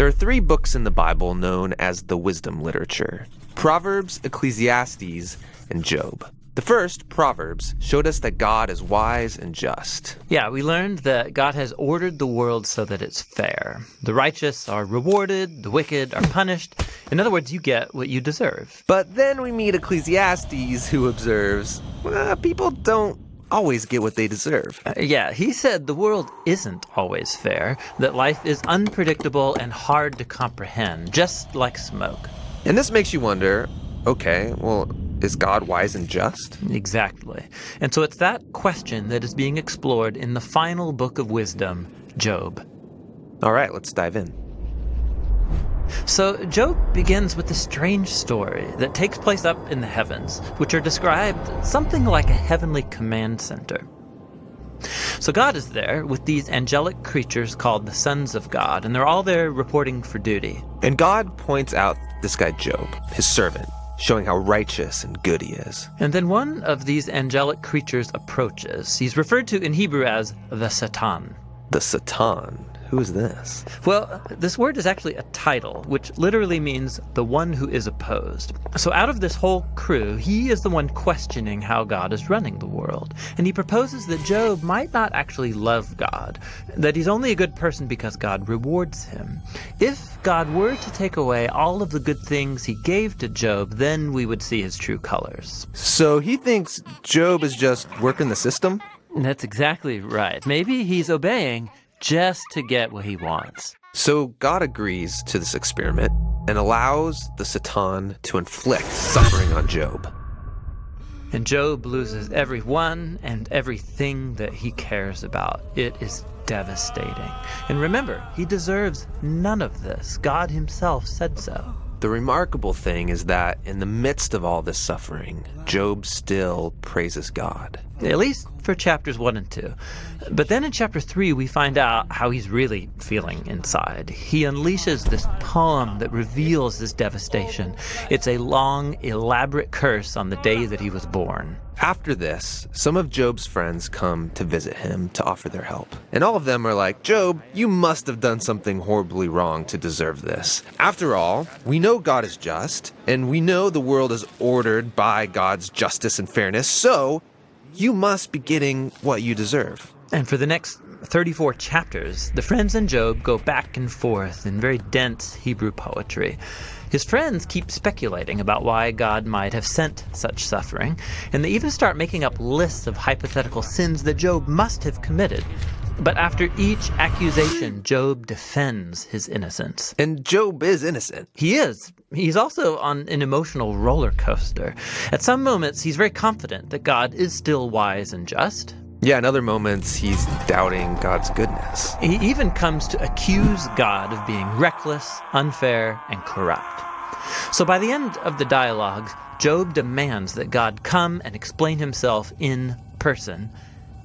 There are three books in the Bible known as the wisdom literature Proverbs, Ecclesiastes, and Job. The first, Proverbs, showed us that God is wise and just. Yeah, we learned that God has ordered the world so that it's fair. The righteous are rewarded, the wicked are punished. In other words, you get what you deserve. But then we meet Ecclesiastes, who observes well, people don't always get what they deserve. Uh, yeah, he said the world isn't always fair, that life is unpredictable and hard to comprehend, just like smoke. And this makes you wonder okay, well, is God wise and just? Exactly. And so it's that question that is being explored in the final book of wisdom, Job. All right, let's dive in. So, Job begins with a strange story that takes place up in the heavens, which are described something like a heavenly command center. So, God is there with these angelic creatures called the sons of God, and they're all there reporting for duty. And God points out this guy Job, his servant, showing how righteous and good he is. And then one of these angelic creatures approaches. He's referred to in Hebrew as the Satan. The Satan. Who is this? Well, this word is actually a title, which literally means the one who is opposed. So, out of this whole crew, he is the one questioning how God is running the world. And he proposes that Job might not actually love God, that he's only a good person because God rewards him. If God were to take away all of the good things he gave to Job, then we would see his true colors. So, he thinks Job is just working the system? That's exactly right. Maybe he's obeying just to get what he wants. So God agrees to this experiment and allows the Satan to inflict suffering on Job. And Job loses everyone and everything that he cares about. It is devastating. And remember, he deserves none of this. God himself said so. The remarkable thing is that in the midst of all this suffering, Job still praises God. At least for chapters 1 and 2. But then in chapter 3, we find out how he's really feeling inside. He unleashes this poem that reveals his devastation. It's a long, elaborate curse on the day that he was born. After this, some of Job's friends come to visit him to offer their help. And all of them are like, Job, you must have done something horribly wrong to deserve this. After all, we know God is just, and we know the world is ordered by God's justice and fairness, so you must be getting what you deserve. And for the next 34 chapters, the friends and Job go back and forth in very dense Hebrew poetry. His friends keep speculating about why God might have sent such suffering, and they even start making up lists of hypothetical sins that Job must have committed. But after each accusation, Job defends his innocence. And Job is innocent. He is. He's also on an emotional roller coaster. At some moments, he's very confident that God is still wise and just. Yeah, in other moments, he's doubting God's goodness. He even comes to accuse God of being reckless, unfair, and corrupt. So by the end of the dialogue, Job demands that God come and explain himself in person,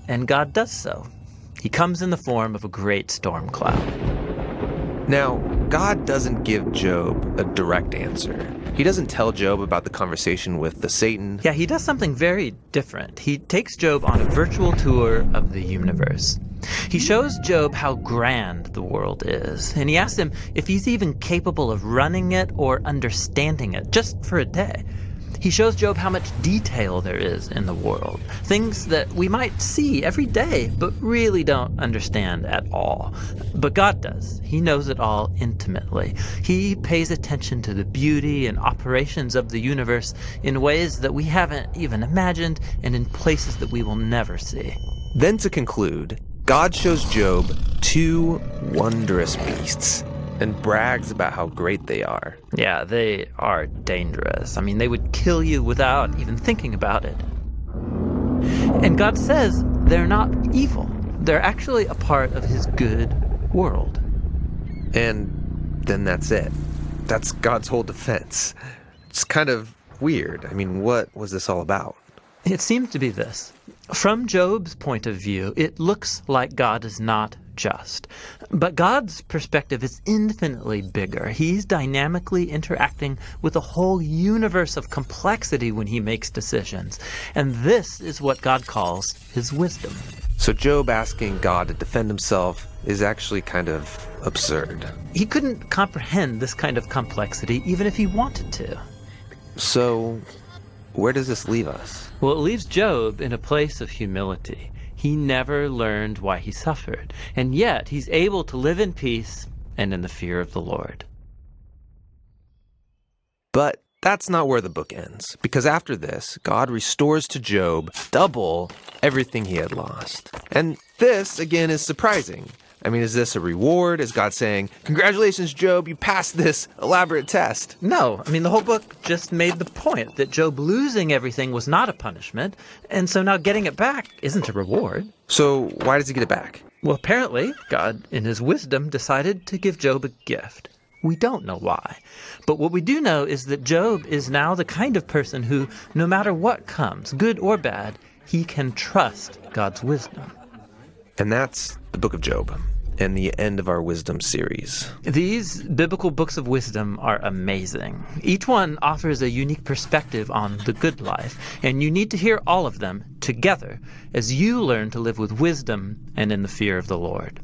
and God does so. He comes in the form of a great storm cloud. Now, God doesn't give Job a direct answer. He doesn't tell Job about the conversation with the Satan. Yeah, he does something very different. He takes Job on a virtual tour of the universe. He shows Job how grand the world is, and he asks him if he's even capable of running it or understanding it just for a day. He shows Job how much detail there is in the world, things that we might see every day, but really don't understand at all. But God does. He knows it all intimately. He pays attention to the beauty and operations of the universe in ways that we haven't even imagined and in places that we will never see. Then, to conclude, God shows Job two wondrous beasts and brags about how great they are. Yeah, they are dangerous. I mean, they would kill you without even thinking about it. And God says they're not evil, they're actually a part of His good world. And then that's it. That's God's whole defense. It's kind of weird. I mean, what was this all about? It seems to be this. From Job's point of view, it looks like God is not just. But God's perspective is infinitely bigger. He's dynamically interacting with a whole universe of complexity when he makes decisions. And this is what God calls his wisdom. So Job asking God to defend himself is actually kind of absurd. He couldn't comprehend this kind of complexity even if he wanted to. So, where does this leave us? Well, it leaves Job in a place of humility. He never learned why he suffered, and yet he's able to live in peace and in the fear of the Lord. But that's not where the book ends, because after this, God restores to Job double everything he had lost. And this, again, is surprising. I mean, is this a reward? Is God saying, Congratulations, Job, you passed this elaborate test? No, I mean, the whole book just made the point that Job losing everything was not a punishment, and so now getting it back isn't a reward. So, why does he get it back? Well, apparently, God, in his wisdom, decided to give Job a gift. We don't know why. But what we do know is that Job is now the kind of person who, no matter what comes, good or bad, he can trust God's wisdom. And that's the book of Job and the end of our wisdom series. These biblical books of wisdom are amazing. Each one offers a unique perspective on the good life, and you need to hear all of them together as you learn to live with wisdom and in the fear of the Lord.